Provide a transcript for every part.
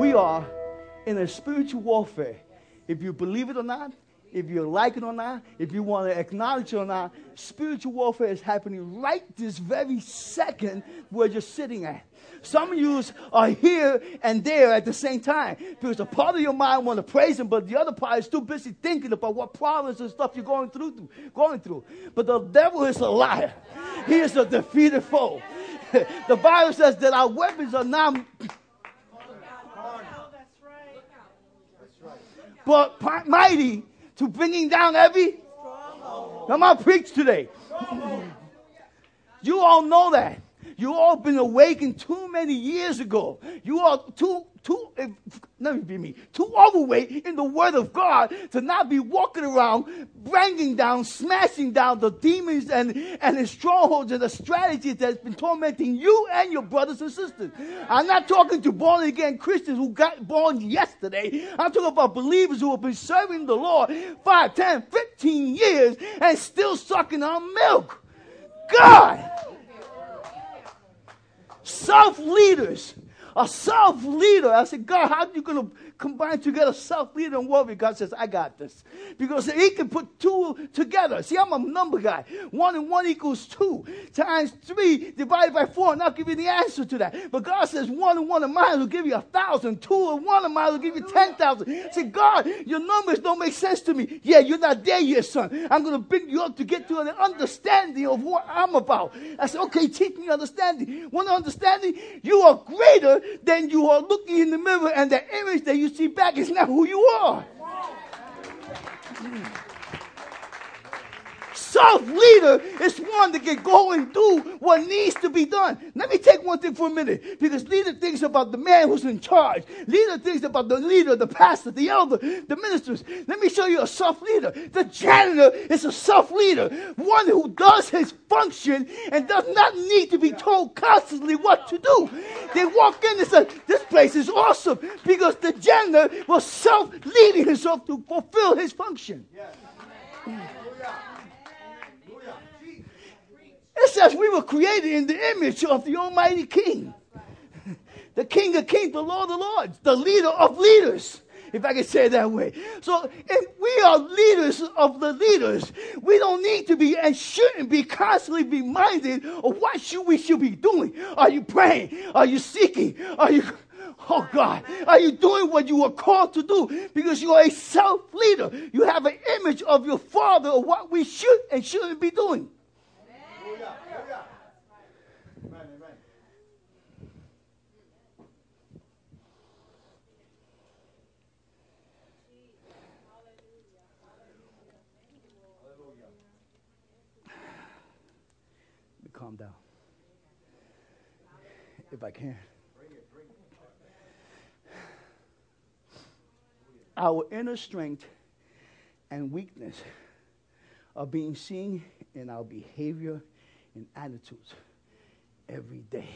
We are in a spiritual warfare. If you believe it or not, if you like it or not, if you want to acknowledge it or not, spiritual warfare is happening right this very second where you're sitting at. Some of you are here and there at the same time because a part of your mind want to praise Him, but the other part is too busy thinking about what problems and stuff you're going through. Going through. But the devil is a liar. He is a defeated foe. the Bible says that our weapons are not. But mighty to bringing down every. Come on, preach today. You all know that. You all been awakened too many years ago. You are too too let me be me too overweight in the Word of God to not be walking around bringing down, smashing down the demons and and the strongholds and the strategies that's been tormenting you and your brothers and sisters. I'm not talking to born again Christians who got born yesterday. I'm talking about believers who have been serving the Lord 5, 10, 15 years and still sucking on milk. God! self leaders. A self leader. I said, God, how are you going to combine together self leader and warrior? God says, I got this. Because he can put two together. See, I'm a number guy. One and one equals two. Times three divided by four, and I'll give you the answer to that. But God says, one and one of mine will give you a thousand. Two and one of mine will give you ten thousand. Say, God, your numbers don't make sense to me. Yeah, you're not there yet, son. I'm going to bring you up to get to an understanding of what I'm about. I said, okay, teach me understanding. One understanding, you are greater than you are looking in the mirror, and the image that you see back is not who you are. Self leader is one that can go and do what needs to be done. Let me take one thing for a minute because leader thinks about the man who's in charge. Leader thinks about the leader, the pastor, the elder, the ministers. Let me show you a self leader. The janitor is a self leader, one who does his function and does not need to be told constantly what to do. They walk in and say, This place is awesome because the janitor was self leading himself to fulfill his function. It says we were created in the image of the Almighty King. The King of Kings, the Lord of Lords, the leader of leaders, if I can say it that way. So if we are leaders of the leaders, we don't need to be and shouldn't be constantly reminded of what should we should be doing. Are you praying? Are you seeking? Are you Oh God, are you doing what you were called to do? Because you are a self leader. You have an image of your father of what we should and shouldn't be doing. Calm down. If I can. Our inner strength and weakness are being seen in our behavior and attitudes every day.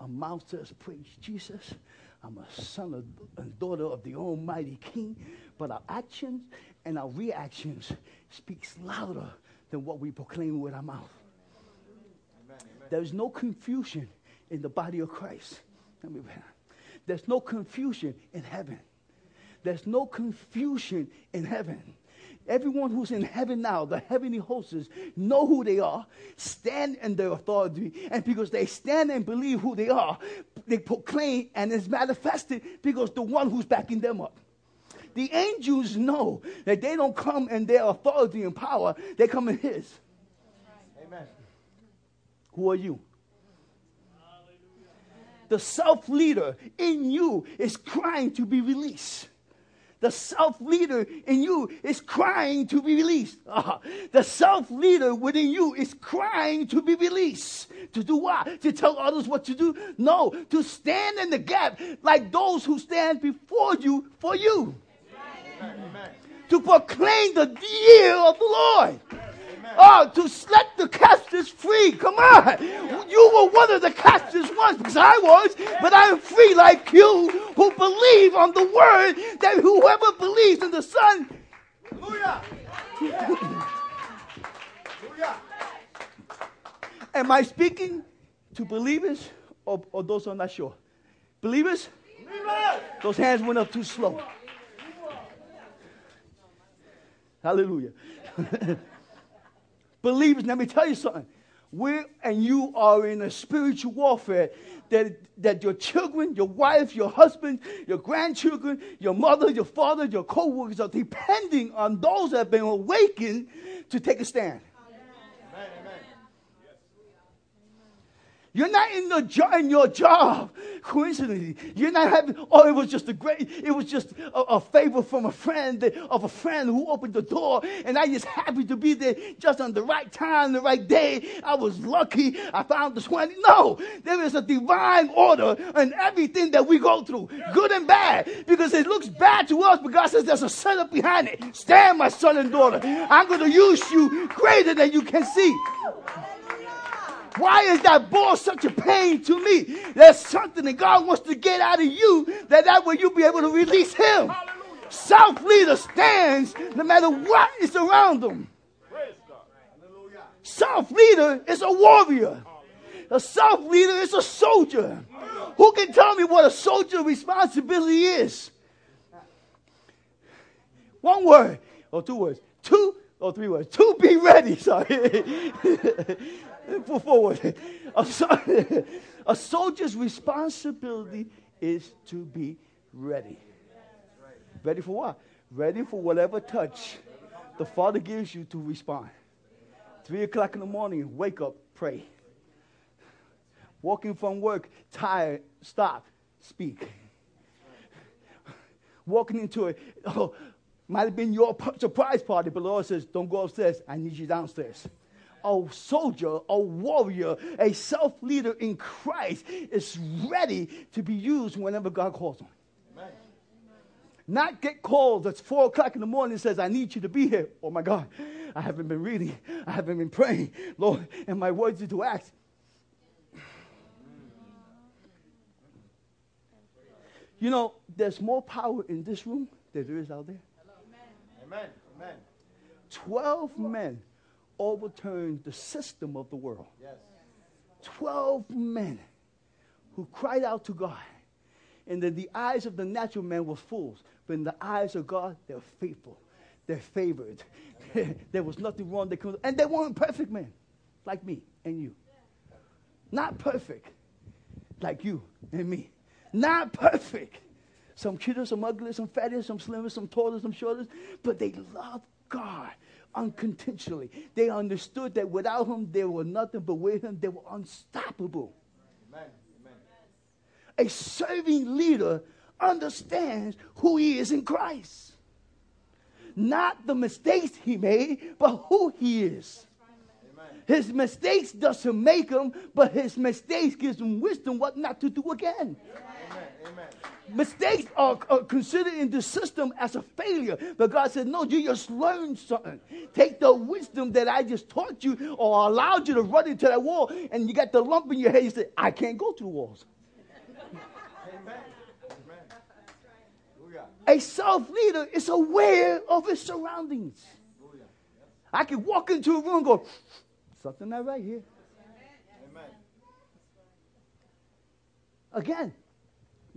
Our mouth says, Praise Jesus. I'm a son and daughter of the Almighty King. But our actions and our reactions speaks louder than what we proclaim with our mouth. There's no confusion in the body of Christ. Let me back. There's no confusion in heaven. There's no confusion in heaven. Everyone who's in heaven now, the heavenly hosts, know who they are, stand in their authority, and because they stand and believe who they are, they proclaim and it's manifested because the one who's backing them up. The angels know that they don't come in their authority and power, they come in His. Who are you? The self leader in you is crying to be released. The self leader in you is crying to be released. Uh, the self leader within you is crying to be released. To do what? To tell others what to do? No, to stand in the gap like those who stand before you for you. Amen. To proclaim the year of the Lord. Oh, to let the captives free. Come on. You were one of the captives once, because I was, but I am free like you who believe on the word that whoever believes in the Son. Hallelujah. Am I speaking to believers or, or those who are not sure? Believers? Those hands went up too slow. Hallelujah. Believers, let me tell you something. We and you are in a spiritual warfare that, that your children, your wife, your husband, your grandchildren, your mother, your father, your co workers are depending on those that have been awakened to take a stand. You're not in the jo- in your job coincidentally. You're not having. Oh, it was just a great. It was just a, a, favor from a friend of a friend who opened the door, and I just happened to be there just on the right time, the right day. I was lucky. I found the twenty. No, there is a divine order in everything that we go through, good and bad, because it looks bad to us. But God says there's a setup behind it. Stand, my son and daughter. I'm going to use you greater than you can see. Why is that ball such a pain to me? There's something that God wants to get out of you that that way you'll be able to release Him. South leader stands no matter what is around them. South leader is a warrior. A self leader is a soldier. Who can tell me what a soldier responsibility is? One word or two words. Two or three words. To be ready. Sorry. Put forward. A soldier's responsibility is to be ready. Ready for what? Ready for whatever touch the Father gives you to respond. Three o'clock in the morning, wake up, pray. Walking from work, tired, stop, speak. Walking into a, oh, might have been your surprise party, but the Lord says, Don't go upstairs. I need you downstairs a soldier, a warrior, a self leader in Christ is ready to be used whenever God calls him. Amen. Not get called at four o'clock in the morning and says, I need you to be here. Oh my God, I haven't been reading, I haven't been praying. Lord, and my words are to act. You know, there's more power in this room than there is out there. Amen. Amen. Twelve men overturned the system of the world. Yes. 12 men who cried out to God. And then the eyes of the natural man were fools, but in the eyes of God, they're faithful. They're favored. there was nothing wrong. They could, and they weren't perfect men, like me and you. Not perfect, like you and me. Not perfect. Some cuter, some uglier, some fattier, some slimmer, some taller, some shorter, but they love God unconditionally. They understood that without him, they were nothing, but with him, they were unstoppable. Amen. Amen. A serving leader understands who he is in Christ. Not the mistakes he made, but who he is. His mistakes doesn't make him, but his mistakes gives him wisdom what not to do again. Amen. Amen. Mistakes are, are, considered in the system as a failure. But God said, No, you just learned something. Take the wisdom that I just taught you or allowed you to run into that wall, and you got the lump in your head. You say, I can't go through walls. Amen. A self leader is aware of his surroundings. I can walk into a room and go, something not right here. Amen. Again,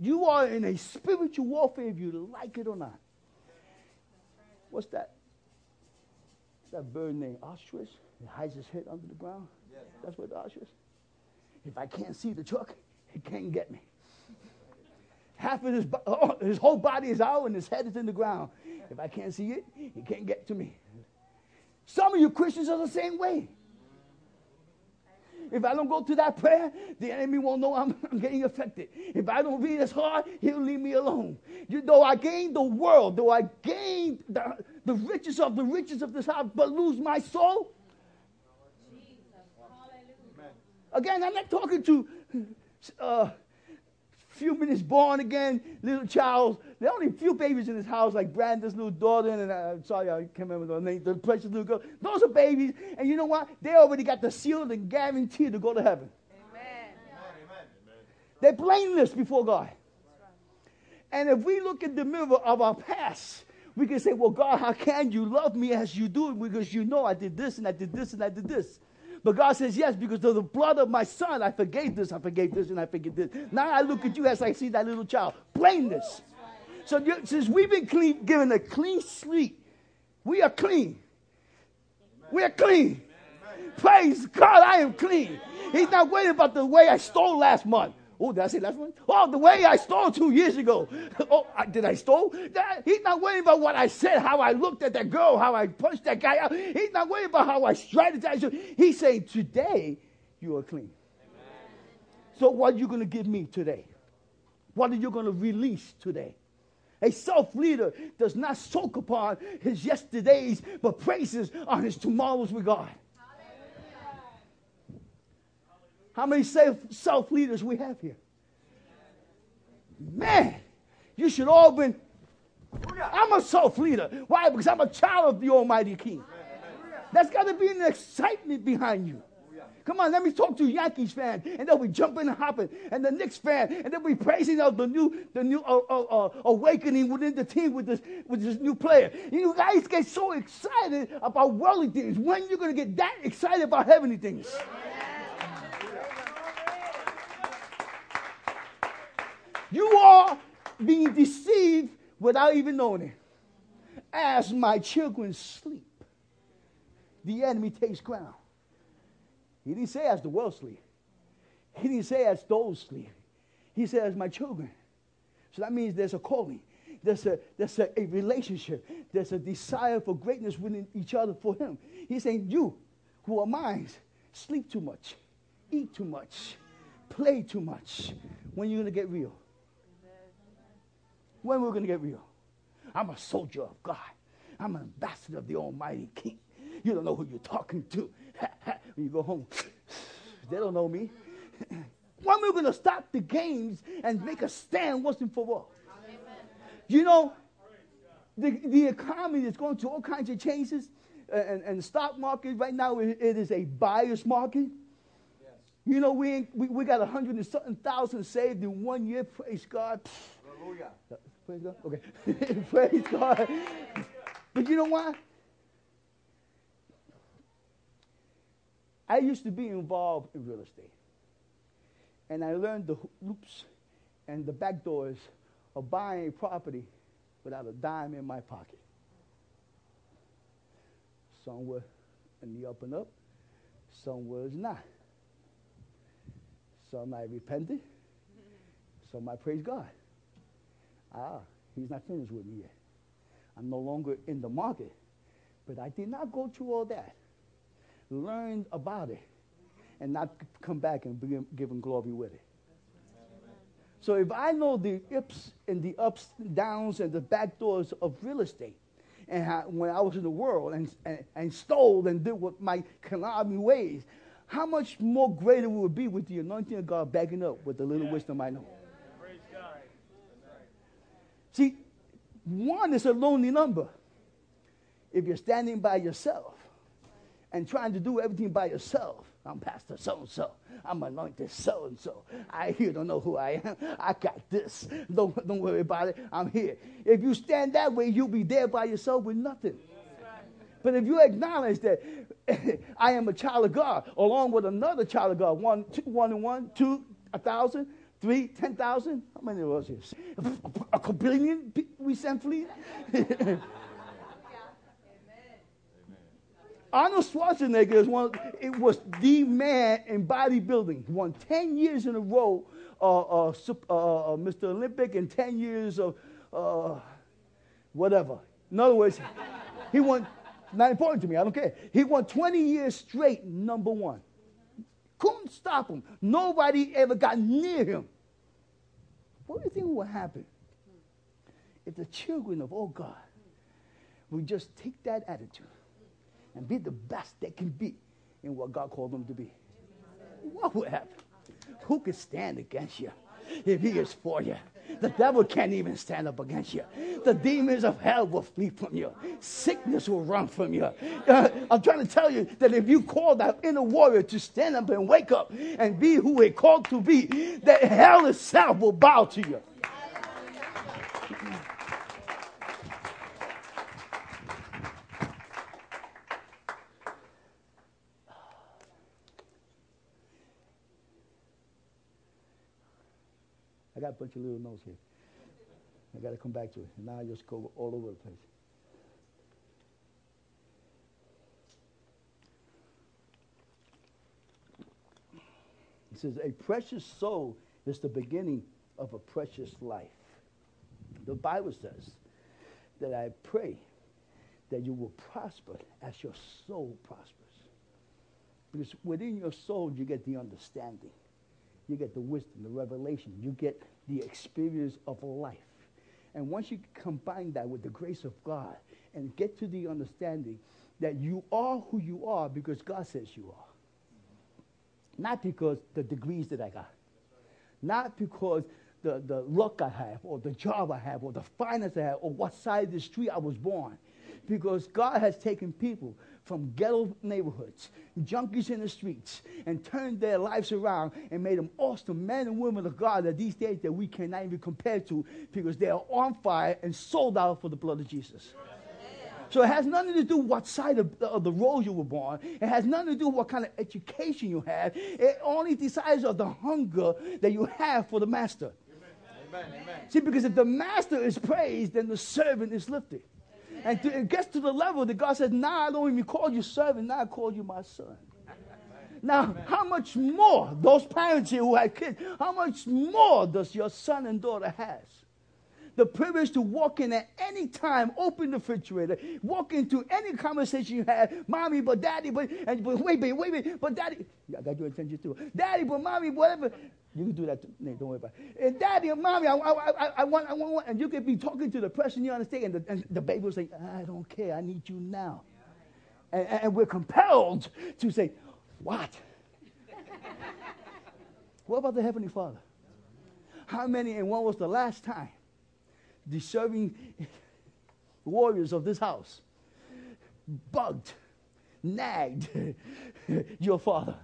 you are in a spiritual warfare if you like it or not. What's that? That bird named ostrich. It hides his head under the ground. Yes. That's what the ostrich. If I can't see the truck, it can't get me. Half of his, oh, his whole body is out and his head is in the ground. If I can't see it, it can't get to me. Some of you Christians are the same way. If I don't go to that prayer, the enemy won't know I'm, I'm getting affected. If I don't read as hard, he'll leave me alone. You, though I gain the world, though I gain the, the riches of the riches of this house, but lose my soul. Again, I'm not talking to uh, few minutes born again little child. There are only a few babies in this house, like Brandon's little daughter, and uh, sorry, I can't remember the name, the precious little girl. Those are babies, and you know what? They already got the seal and guarantee to go to heaven. Amen. They're blameless before God. And if we look in the mirror of our past, we can say, Well, God, how can you love me as you do? Because you know I did this and I did this and I did this. But God says, Yes, because of the blood of my son, I forgave this, I forgave this, and I forgave this. Now I look at you as I see that little child. Blameless. So since we've been clean, given a clean sleep, we are clean. We are clean. Praise God, I am clean. He's not worried about the way I stole last month. Oh, did I say last month? Oh, the way I stole two years ago. Oh, I, did I stole? That, he's not worried about what I said, how I looked at that girl, how I punched that guy out. He's not worried about how I strategized. He's saying, today, you are clean. Amen. So what are you going to give me today? What are you going to release today? A self leader does not soak upon his yesterdays, but praises on his tomorrows with God. How many self leaders we have here? Man, you should all been. I'm a self leader. Why? Because I'm a child of the Almighty King. That's got to be an excitement behind you. Come on, let me talk to Yankees fan, and they'll be jumping and hopping, and the Knicks fan, and they'll be praising out the new, the new uh, uh, uh, awakening within the team with this, with this new player. You guys get so excited about worldly things. When you're going to get that excited about heavenly things? You are being deceived without even knowing it. As my children sleep, the enemy takes ground. He didn't say as the world sleep. He didn't say as those sleep. He said as my children. So that means there's a calling. There's a, there's a, a relationship. There's a desire for greatness within each other for him. He's saying, you who are mine, sleep too much, eat too much, play too much. When are you going to get real? When we're going to get real? I'm a soldier of God. I'm an ambassador of the Almighty King. You don't know who you're talking to. when you go home, they don't know me. when we're going to stop the games and make a stand once and for all? You know, the, the economy is going through all kinds of changes. Uh, and, and the stock market right now, it, it is a buyer's market. Yes. You know, we, we, we got a hundred and something thousand saved in one year. Praise God. Hallelujah. Praise God. Okay. Praise God. But you know what? I used to be involved in real estate. And I learned the loops and the back doors of buying property without a dime in my pocket. Some were in the up and up, some was not. Some I repented, some I praise God. Ah, he's not finished with me yet. I'm no longer in the market. But I did not go through all that. Learn about it and not come back and begin, give him glory with it. So if I know the ups and the ups and downs and the back doors of real estate, and how, when I was in the world and, and, and stole and did what my conniving ways, how much more greater it be with the anointing of God backing up with the little yeah. wisdom I know? See, one is a lonely number. If you're standing by yourself and trying to do everything by yourself, I'm Pastor so and so. I'm anointed so and so. I here don't know who I am. I got this. Don't, don't worry about it. I'm here. If you stand that way, you'll be there by yourself with nothing. But if you acknowledge that I am a child of God, along with another child of God, one, two, one and one, two, a thousand, Three, ten thousand? How many of us is? A, billion we sent fleet? Amen. Arnold Schwarzenegger is one. It was the man in bodybuilding. He won ten years in a row, uh, uh, uh, uh Mr. Olympic, and ten years of uh, whatever. In other words, he won. Not important to me. I don't care. He won twenty years straight, number one. Couldn't stop him. Nobody ever got near him. What do you think will happen if the children of all God will just take that attitude and be the best they can be in what God called them to be? What will happen? Who can stand against you if He is for you? The devil can't even stand up against you. The demons of hell will flee from you. Sickness will run from you. Uh, I'm trying to tell you that if you call that inner warrior to stand up and wake up and be who he called to be, that hell itself will bow to you. Got a bunch of little notes here. I got to come back to it. Now I just go all over the place. He says, A precious soul is the beginning of a precious life. The Bible says that I pray that you will prosper as your soul prospers. Because within your soul, you get the understanding, you get the wisdom, the revelation, you get the experience of life. And once you combine that with the grace of God and get to the understanding that you are who you are because God says you are, not because the degrees that I got, not because the, the luck I have, or the job I have, or the finance I have, or what side of the street I was born. Because God has taken people from ghetto neighborhoods, junkies in the streets, and turned their lives around and made them awesome men and women of God that these days that we cannot even compare to because they are on fire and sold out for the blood of Jesus. So it has nothing to do what side of the, of the road you were born. It has nothing to do what kind of education you have. It only decides of the hunger that you have for the master. Amen. Amen. See, because if the master is praised, then the servant is lifted. And to, it gets to the level that God says, now I don't even call you servant, now I call you my son. Now, how much more those parents here who have kids, how much more does your son and daughter has? The privilege to walk in at any time, open the refrigerator, walk into any conversation you have, mommy, but daddy, but, and, but wait, wait, wait, wait, but daddy, I got your attention too. Daddy, but mommy, whatever. You can do that. Too. No, don't worry about it. And daddy and mommy, I, I, I, I, want, I want, and you can be talking to the person you understand, and the, and the baby will say, I don't care, I need you now. And, and we're compelled to say, what? what about the Heavenly Father? How many, and when was the last time the serving warriors of this house. Bugged, nagged. Your father.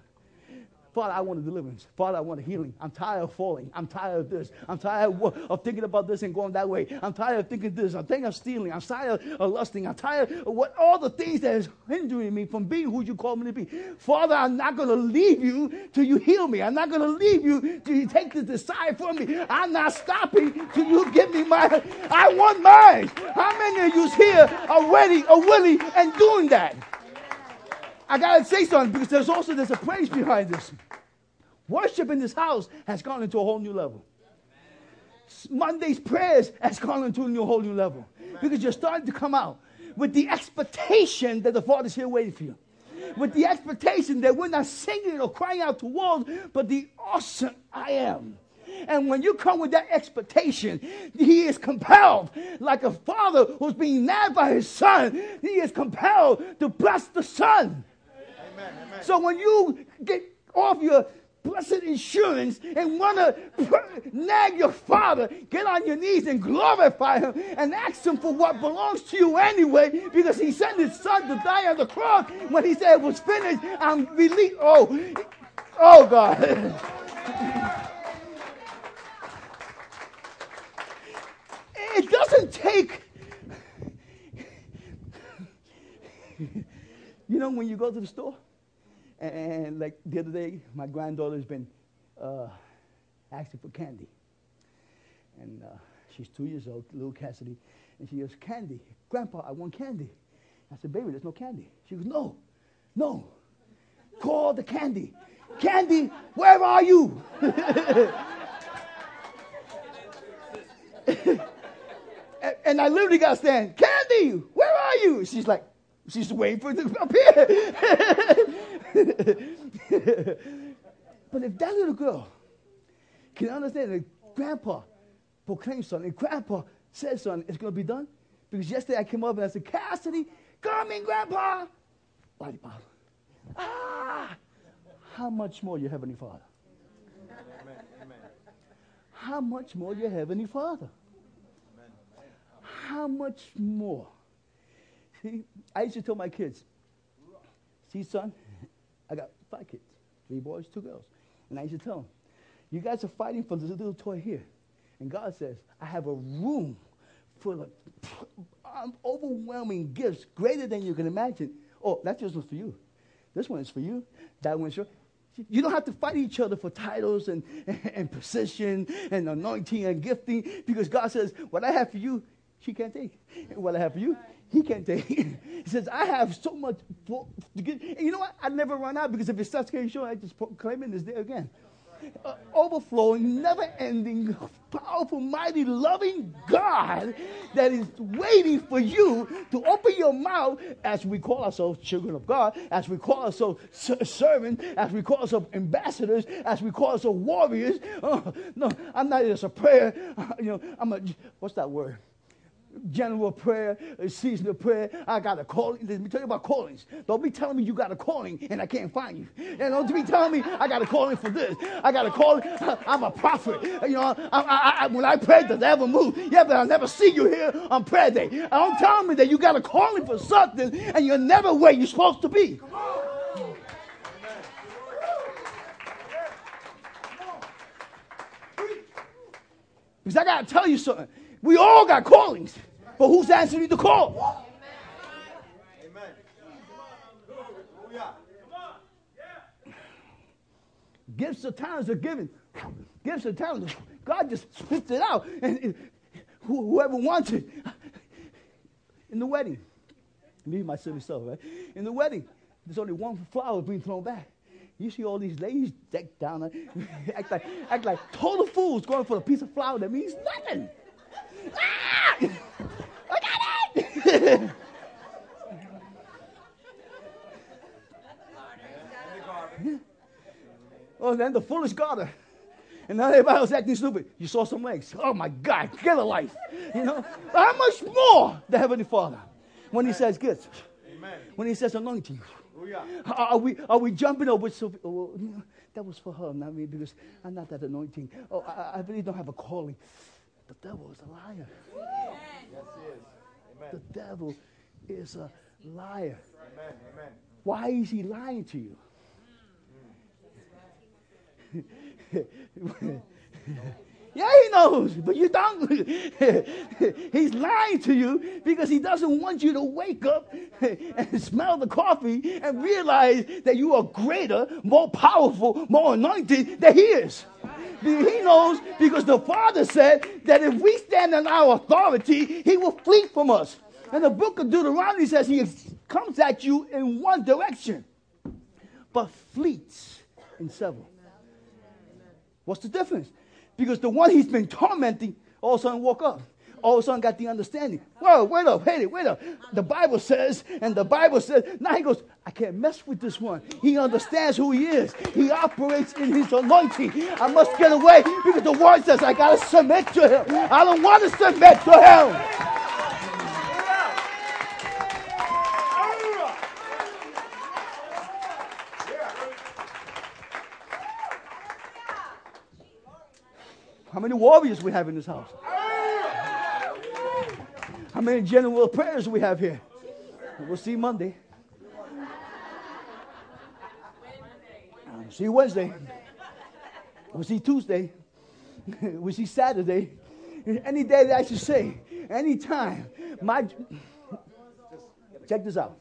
Father, I want a deliverance. Father, I want a healing. I'm tired of falling. I'm tired of this. I'm tired of, of thinking about this and going that way. I'm tired of thinking this. I'm thinking of stealing. I'm tired of lusting. I'm tired of what all the things that is hindering me from being who you call me to be. Father, I'm not going to leave you till you heal me. I'm not going to leave you till you take the desire from me. I'm not stopping till you give me my. I want mine. How many of you here are ready, are willing, and doing that? I gotta say something because there's also there's a praise behind this. Worship in this house has gone into a whole new level. Monday's prayers has gone into a new whole new level because you're starting to come out with the expectation that the Father's here waiting for you. With the expectation that we're not singing or crying out to walls, but the awesome I am. And when you come with that expectation, he is compelled, like a father who's being nagged by his son, he is compelled to bless the son. So when you get off your blessed insurance and want to nag your father, get on your knees and glorify him and ask him for what belongs to you anyway because he sent his son to die on the cross when he said it was finished. I'm released. Oh, oh God. it doesn't take. you know, when you go to the store, and, like the other day, my granddaughter's been uh, asking for candy. And uh, she's two years old, little Cassidy. And she goes, Candy, Grandpa, I want candy. I said, Baby, there's no candy. She goes, No, no. Call the candy. Candy, where are you? and I literally got to stand, Candy, where are you? She's like, She's waiting for it to here. but if that little girl can understand that grandpa proclaimed something, and grandpa says something, it's going to be done. Because yesterday I came up and I said, Cassidy, come in, grandpa. Ah, how much more your heavenly father? How much more your heavenly father? How much more? See, I used to tell my kids, see, son, I got five kids, three boys, two girls. And I used to tell them, you guys are fighting for this little toy here. And God says, I have a room full of um, overwhelming gifts, greater than you can imagine. Oh, that just was for you. This one is for you. That one's for you don't have to fight each other for titles and, and position and anointing and gifting because God says, What I have for you, she can't take. What I have for you, he can't take. It. He says, I have so much to. And you know what? I never run out because if it starts getting short, I just proclaim it is there again uh, overflowing, never ending, powerful, mighty, loving God that is waiting for you to open your mouth as we call ourselves children of God, as we call ourselves servants, as we call ourselves ambassadors, as we call ourselves warriors. Oh, no, I'm not just a prayer. You know, I'm a, what's that word? General prayer, a season of prayer. I got a calling. Let me tell you about callings. Don't be telling me you got a calling and I can't find you. And don't be telling me I got a calling for this. I got a calling. I'm a prophet. You know, I, I, I, when I pray, the devil move. Yeah, but I'll never see you here on prayer day. don't tell me that you got a calling for something and you're never where you're supposed to be. Because I got to tell you something. We all got callings, but who's answering the call? Amen. Gifts of talents are given. Gifts of talents. God just spits it out. And whoever wants it. In the wedding, me, my silly self, right? In the wedding, there's only one flower being thrown back. You see all these ladies decked down, act like, act like total fools going for a piece of flower that means nothing. Ah! I got it! oh, then the foolish got her. And now everybody was acting stupid. You saw some legs. Oh my God, get a life. You know? How much more the Heavenly Father when He says gifts? When He says anointing. Are we, are we jumping over? So, oh, that was for her, not me, because I'm not that anointing. Oh, I, I really don't have a calling. The devil is a liar. Yes, he is. Amen. The devil is a liar. Amen. Amen. Why is he lying to you? yeah, he knows, but you don't. He's lying to you because he doesn't want you to wake up and smell the coffee and realize that you are greater, more powerful, more anointed than he is. He knows because the Father said that if we stand in our authority, He will flee from us. And the book of Deuteronomy says He comes at you in one direction, but fleets in several. What's the difference? Because the one He's been tormenting all of a sudden woke up all of a sudden got the understanding. Whoa, wait up, wait it, wait up. The Bible says, and the Bible says, now he goes, I can't mess with this one. He understands who he is. He operates in his anointing. I must get away because the word says I gotta submit to him. I don't want to submit to him. How many warriors we have in this house? How many general prayers we have here? We'll see Monday. We'll see Wednesday. We'll see Tuesday. we'll see Saturday. Any day that I should say, anytime. My check this out.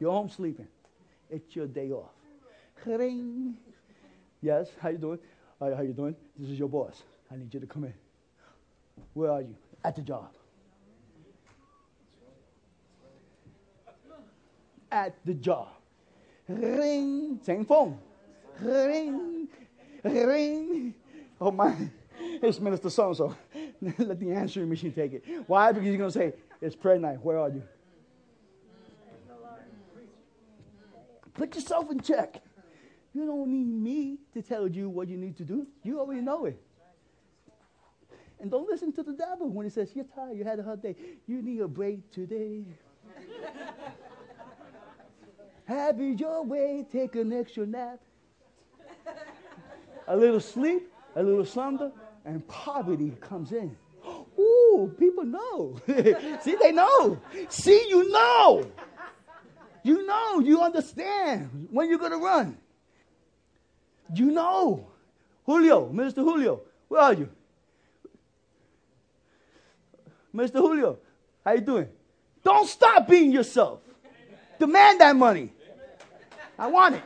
You're home sleeping. It's your day off. Ring. Yes, how you doing? How you doing? This is your boss. I need you to come in. Where are you? At the job. At the job. Ring, same phone. Ring, ring. Oh my, it's Minister so and so. Let the answering machine take it. Why? Because you're going to say, It's prayer night. Where are you? Put yourself in check. You don't need me to tell you what you need to do. You already know it. And don't listen to the devil when he says, You're tired, you had a hard day. You need a break today. Have it your way, take an extra nap. a little sleep, a little slumber, and poverty comes in. Ooh, people know. See, they know. See, you know. You know, you understand when you're going to run. You know. Julio, Mr. Julio, where are you? Mr. Julio, how you doing? Don't stop being yourself. Demand that money. I want it.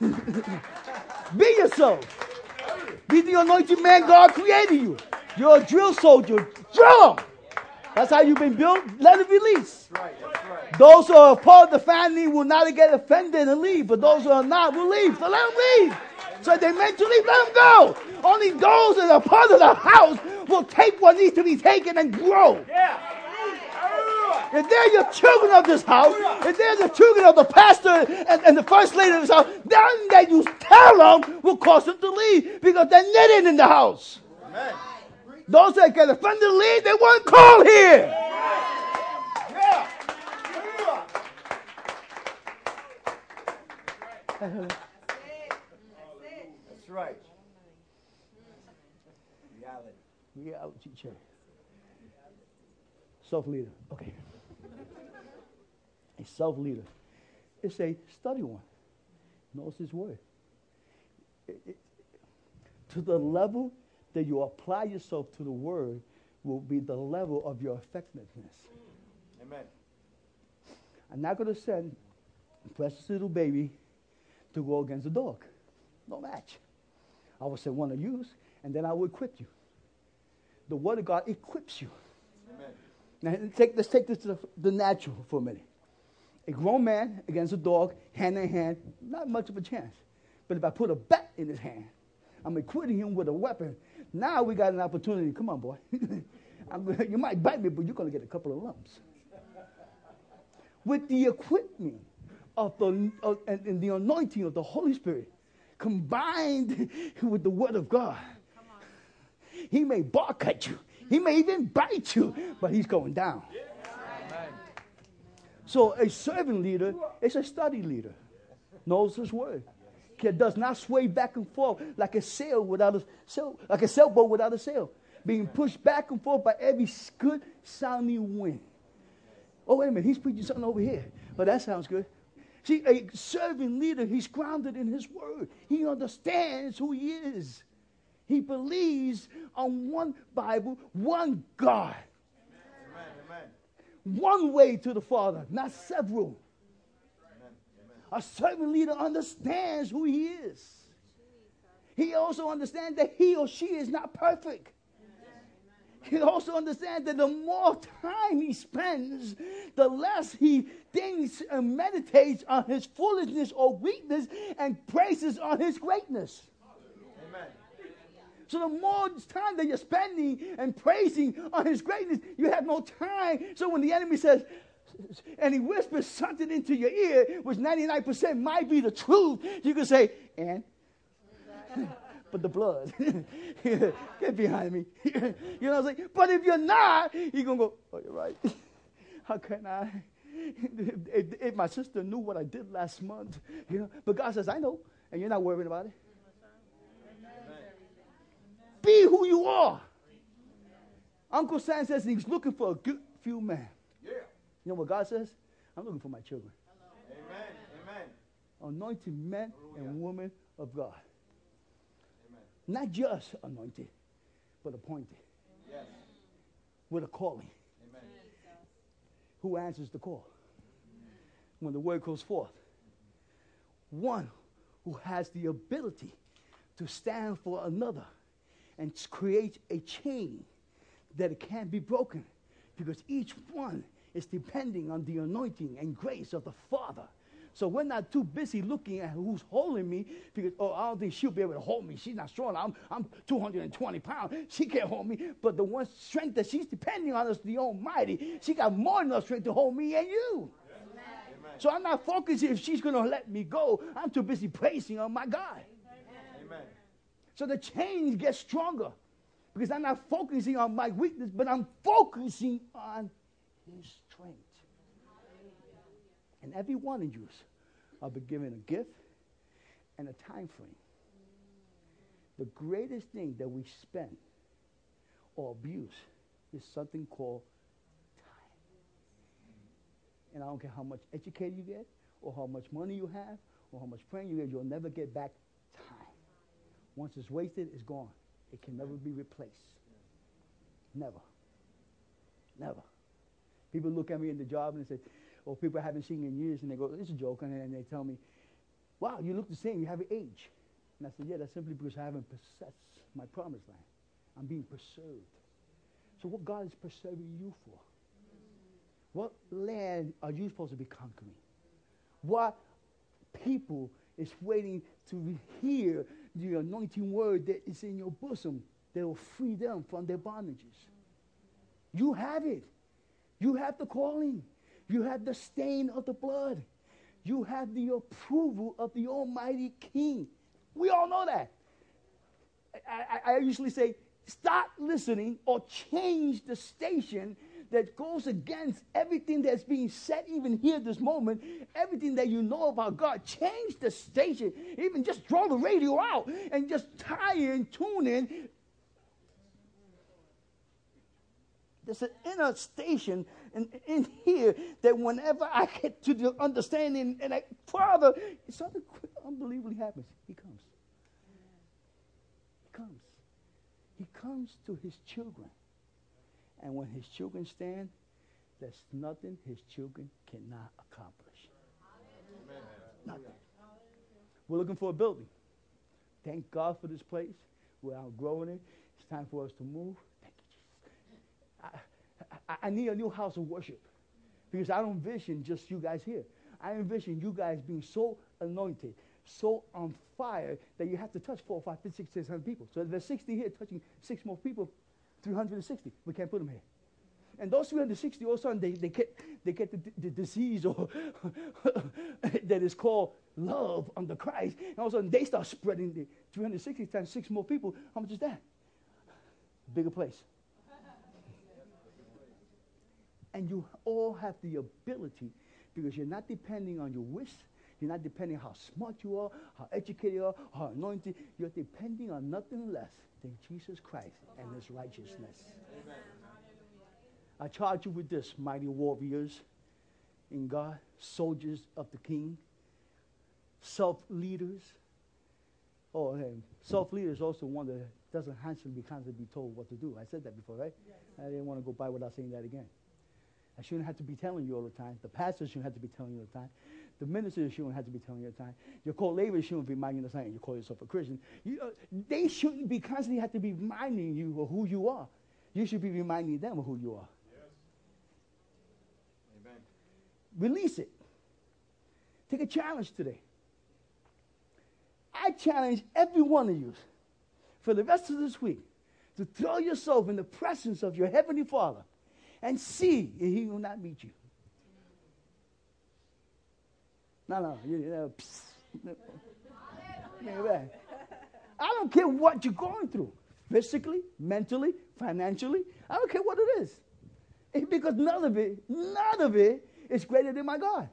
Be yourself. Be the anointed man God created you. You're a drill soldier. Drill them. That's how you've been built. Let it release. Those who are part of the family will not get offended and leave, but those who are not will leave. So let them leave. So they meant to leave, let them go. Only those that are part of the house will take what needs to be taken and grow. Yeah. If they're your children of this house, if they're the children of the pastor and, and the first lady of this house, then that you tell them will cause them to leave because they're knitted in the house. Amen. Those that get offended to leave, they weren't called here. Yeah. That's right. Reality. Reality check. Self leader. Okay. A self leader. It's a study one. Knows his word. It- it- to the level that you apply yourself to the word will be the level of your effectiveness. Amen. I'm not going to send a precious little baby to go against a dog. No match. I will send one of you, and then I will equip you. The Word of God equips you. Amen. Now, let's take, let's take this to the, the natural for a minute. A grown man against a dog, hand in hand, not much of a chance. But if I put a bat in his hand, I'm equipping him with a weapon. Now we got an opportunity. Come on, boy. You might bite me, but you're going to get a couple of lumps. With the equipment of the of, and, and the anointing of the Holy Spirit, combined with the Word of God, he may bark at you. He may even bite you, but he's going down. So a servant leader is a study leader, knows his word, He does not sway back and forth like a sail without a sail, like a sailboat without a sail, being pushed back and forth by every good sounding wind. Oh wait a minute, he's preaching something over here. Oh, that sounds good. See, a serving leader, he's grounded in his word. He understands who he is. He believes on one Bible, one God. One way to the Father, not several. A servant leader understands who he is. He also understands that he or she is not perfect. He also understands that the more time he spends, the less he thinks and meditates on his foolishness or weakness and praises on his greatness. So the more time that you're spending and praising on his greatness, you have no time. So when the enemy says, and he whispers something into your ear, which 99% might be the truth, you can say, and? but the blood. Get behind me. you know what I'm saying? But if you're not, you're going to go, oh, you're right. How can I? If, if my sister knew what I did last month, you know, but God says, I know, and you're not worrying about it. Be who you are. Uncle Sam says he's looking for a good few men. Yeah. You know what God says? I'm looking for my children. Amen. Amen. Anointed men and women of God. Amen. Not just anointed, but appointed Yes. with a calling. Amen. Who answers the call when the word goes forth? One who has the ability to stand for another and create a chain that it can't be broken because each one is depending on the anointing and grace of the Father. So we're not too busy looking at who's holding me because, oh, I don't think she'll be able to hold me. She's not strong. I'm, I'm 220 pounds. She can't hold me. But the one strength that she's depending on is the Almighty. She got more than enough strength to hold me and you. So I'm not focusing if she's going to let me go. I'm too busy praising on my God. So the chains get stronger because I'm not focusing on my weakness, but I'm focusing on His strength. And every one of you are given a gift and a time frame. The greatest thing that we spend or abuse is something called time. And I don't care how much educated you get, or how much money you have, or how much praying you get, you'll never get back. Once it's wasted, it's gone. It can never be replaced. Never. Never. People look at me in the job and they say, or people I haven't seen in years, and they go, it's a joke, and they tell me, Wow, you look the same. You haven't aged. And I said, Yeah, that's simply because I haven't possessed my promised land. I'm being preserved. So, what God is preserving you for? What land are you supposed to be conquering? What people is waiting to hear the anointing word that is in your bosom that will free them from their bondages? You have it. You have the calling. You have the stain of the blood. You have the approval of the Almighty King. We all know that. I, I, I usually say, stop listening or change the station that goes against everything that's being said, even here this moment, everything that you know about God. Change the station. Even just draw the radio out and just tie in, tune in. There's an inner station in, in here that whenever I get to the understanding and I, Father, something unbelievably happens. He comes. He comes. He comes to his children. And when his children stand, there's nothing his children cannot accomplish. Amen. Nothing. We're looking for a building. Thank God for this place. We're outgrowing it. It's time for us to move. Thank you, Jesus. I, I, I need a new house of worship because I don't envision just you guys here. I envision you guys being so anointed, so on fire that you have to touch four, five, six, six hundred people. So if there's 60 here touching six more people. 360. We can't put them here. And those 360, all of a sudden, they, they get, they get the, the disease or that is called love under Christ. And all of a sudden, they start spreading the 360 times six more people. How much is that? Bigger place. and you all have the ability because you're not depending on your wish. You're not depending on how smart you are, how educated you are, how anointed. You're depending on nothing less than Jesus Christ and his righteousness. Amen. I charge you with this, mighty warriors in God, soldiers of the King, self leaders. Oh, and self leaders also one that doesn't handsomely be constantly be told what to do. I said that before, right? Yes. I didn't want to go by without saying that again. I shouldn't have to be telling you all the time. The pastor shouldn't have to be telling you all the time. The minister shouldn't have to be telling you the time. Your co-labor shouldn't be reminding you all the time. You call yourself a Christian. You, uh, they shouldn't be constantly have to be reminding you of who you are. You should be reminding them of who you are. Yes. Amen. Release it. Take a challenge today. I challenge every one of you for the rest of this week to throw yourself in the presence of your Heavenly Father and see if He will not meet you. No, no, you know, I don't care what you're going through physically, mentally, financially. I don't care what it is. Because none of it, none of it is greater than my God.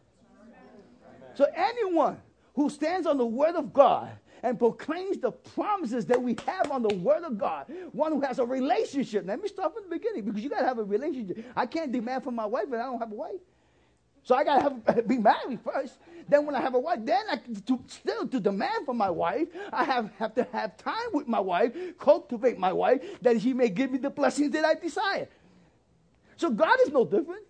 So anyone who stands on the word of God and proclaims the promises that we have on the Word of God. One who has a relationship. Let me start from the beginning because you got to have a relationship. I can't demand from my wife and I don't have a wife. So I gotta have, be married first. Then when I have a wife, then I to, still to demand from my wife, I have, have to have time with my wife, cultivate my wife, that she may give me the blessings that I desire. So God is no different.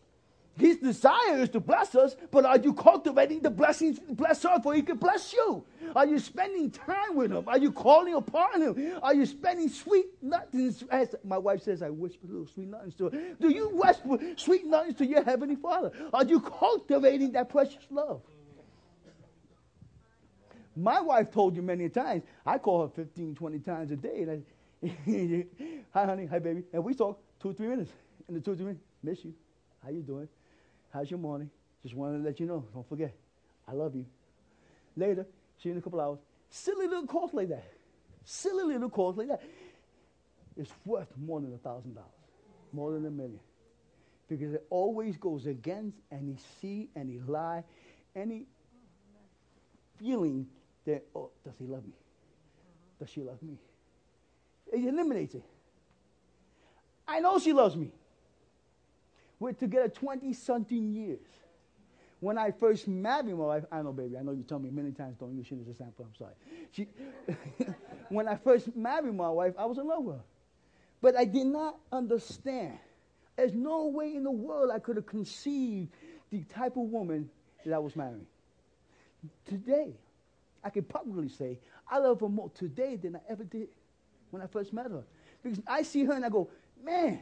His desire is to bless us, but are you cultivating the blessings, bless her, for He can bless you? Are you spending time with Him? Are you calling upon Him? Are you spending sweet nothings? As my wife says, I whisper little sweet nothings to her. Do you whisper sweet nothings to your Heavenly Father? Are you cultivating that precious love? My wife told you many times, I call her 15, 20 times a day. And I, hi, honey. Hi, baby. And we talk two, three minutes. And the two, three minutes, miss you. How you doing? How's your morning? Just wanted to let you know. Don't forget. I love you. Later, see you in a couple hours. Silly little calls like that. Silly little calls like that. It's worth more than a thousand dollars. More than a million. Because it always goes against any seed, any lie, any feeling that, oh, does he love me? Does she love me? It eliminates it. I know she loves me. We're together 20 something years. When I first married my wife, I know, baby, I know you told me many times, don't use she as a sample, I'm sorry. She, when I first married my wife, I was in love with her. But I did not understand. There's no way in the world I could have conceived the type of woman that I was marrying. Today, I can publicly say I love her more today than I ever did when I first met her. Because I see her and I go, man,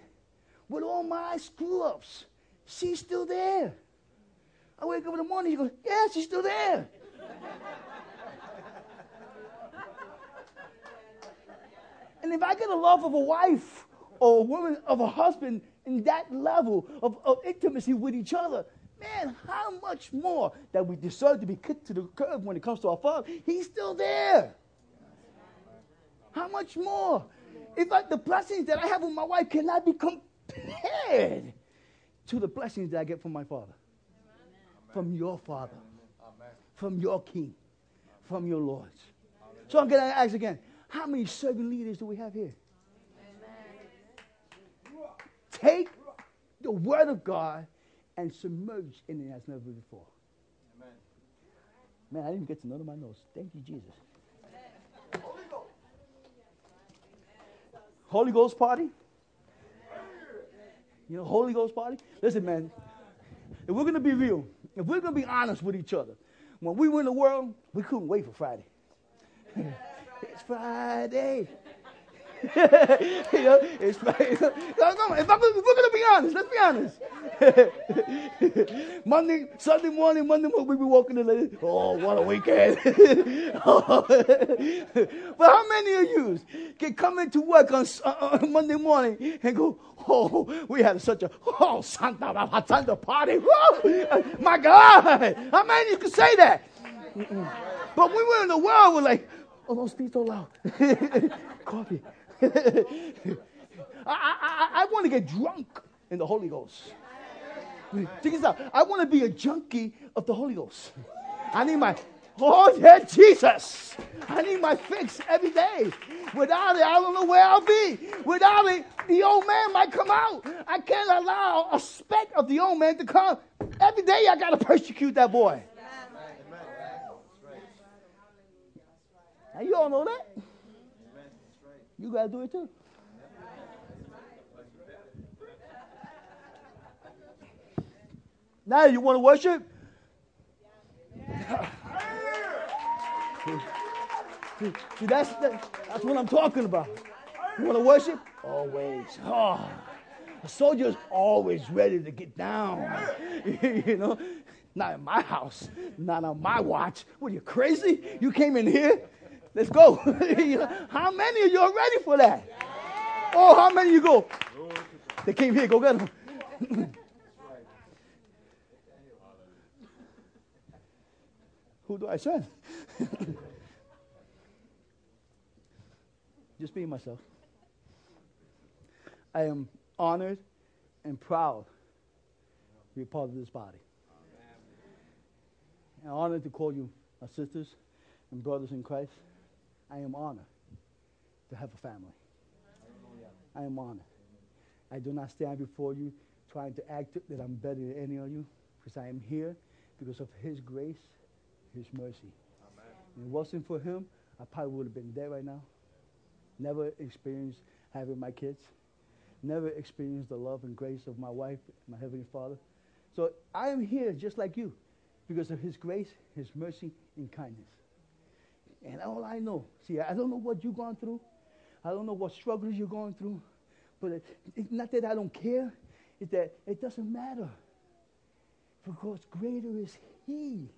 with all my screw ups, she's still there. I wake up in the morning, she goes, yeah, she's still there. and if I get a love of a wife or a woman of a husband in that level of, of intimacy with each other, man, how much more that we deserve to be kicked to the curb when it comes to our Father? He's still there. How much more? If I, the blessings that I have with my wife cannot be compared to the blessings that I get from my Father, Amen. from your Father, Amen. from your King, from your Lord. So I'm going to ask again how many servant leaders do we have here? Amen. Take the Word of God and submerge in it as never before. Amen. Man, I didn't get to none of my notes. Thank you, Jesus. Holy Ghost party? You know, Holy Ghost party? Listen, man, if we're going to be real, if we're going to be honest with each other, when we were in the world, we couldn't wait for Friday. it's Friday. you know, it's no, if, I'm, we're going to be honest, let's be honest. Monday, Sunday morning, Monday morning, we be walking in the oh, what a weekend. but how many of you can come into work on uh, Monday morning and go, oh, we had such a, oh, Santa, Santa party. Oh, my God. How many of you can say that? But we were in the world, we're like, oh, don't speak so loud. Coffee. I, I, I want to get drunk in the Holy Ghost. Check this out. I want to be a junkie of the Holy Ghost. I need my, oh yeah, Jesus. I need my fix every day. Without it, I don't know where I'll be. Without it, the old man might come out. I can't allow a speck of the old man to come. Every day I got to persecute that boy. Now you all know that. You got to do it too. Now you want to worship? See, see that's, that's what I'm talking about. You want to worship? Always. Ah, oh, a soldier's always ready to get down. you know, not in my house, not on my watch. What are you crazy? You came in here Let's go. how many of you are ready for that? Oh, how many you go? They came here. Go get them. Who do I send? Just being myself. I am honored and proud to be part of this body. I'm honored to call you my sisters and brothers in Christ. I am honored to have a family. I am honored. I do not stand before you trying to act that I'm better than any of you because I am here because of His grace, His mercy. If it wasn't for Him, I probably would have been dead right now. Never experienced having my kids. Never experienced the love and grace of my wife, my Heavenly Father. So I am here just like you because of His grace, His mercy, and kindness. And all I know, see, I don't know what you've gone through. I don't know what struggles you're going through. But it, it's not that I don't care. It's that it doesn't matter. Because greater is He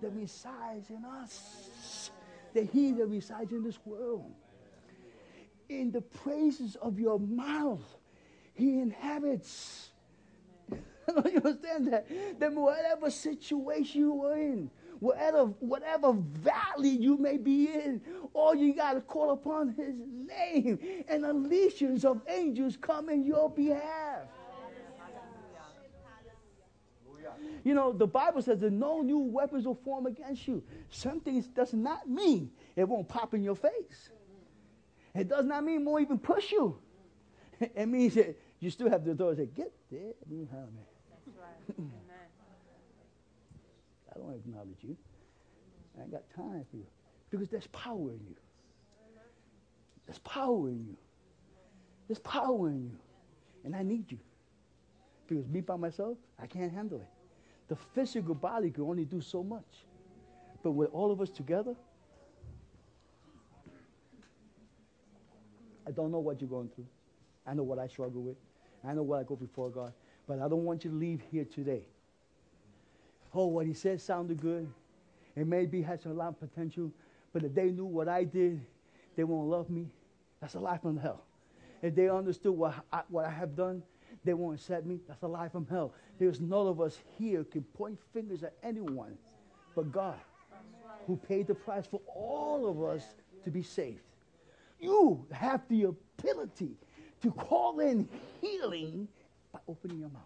that resides in us than He that resides in this world. In the praises of your mouth, He inhabits. don't you understand that? That whatever situation you are in, whatever, whatever valley you may be in, all you got to call upon his name, and a legions of angels come in your behalf. You know, the Bible says that no new weapons will form against you. Something does not mean it won't pop in your face. It does not mean it won't even push you. It means that you still have the authority to say, get there behind me. That's right. I don't acknowledge you. I ain't got time for you. Because there's power in you. There's power in you. There's power in you. And I need you. Because me by myself, I can't handle it. The physical body can only do so much. But with all of us together, I don't know what you're going through. I know what I struggle with. I know what I go before God. But I don't want you to leave here today. Oh, what he said sounded good. It maybe has a lot of potential. But if they knew what I did, they won't love me. That's a life from hell. If they understood what I, what I have done, they won't accept me. That's a life from hell. There's none of us here can point fingers at anyone but God, who paid the price for all of us to be saved. You have the ability to call in healing by opening your mouth.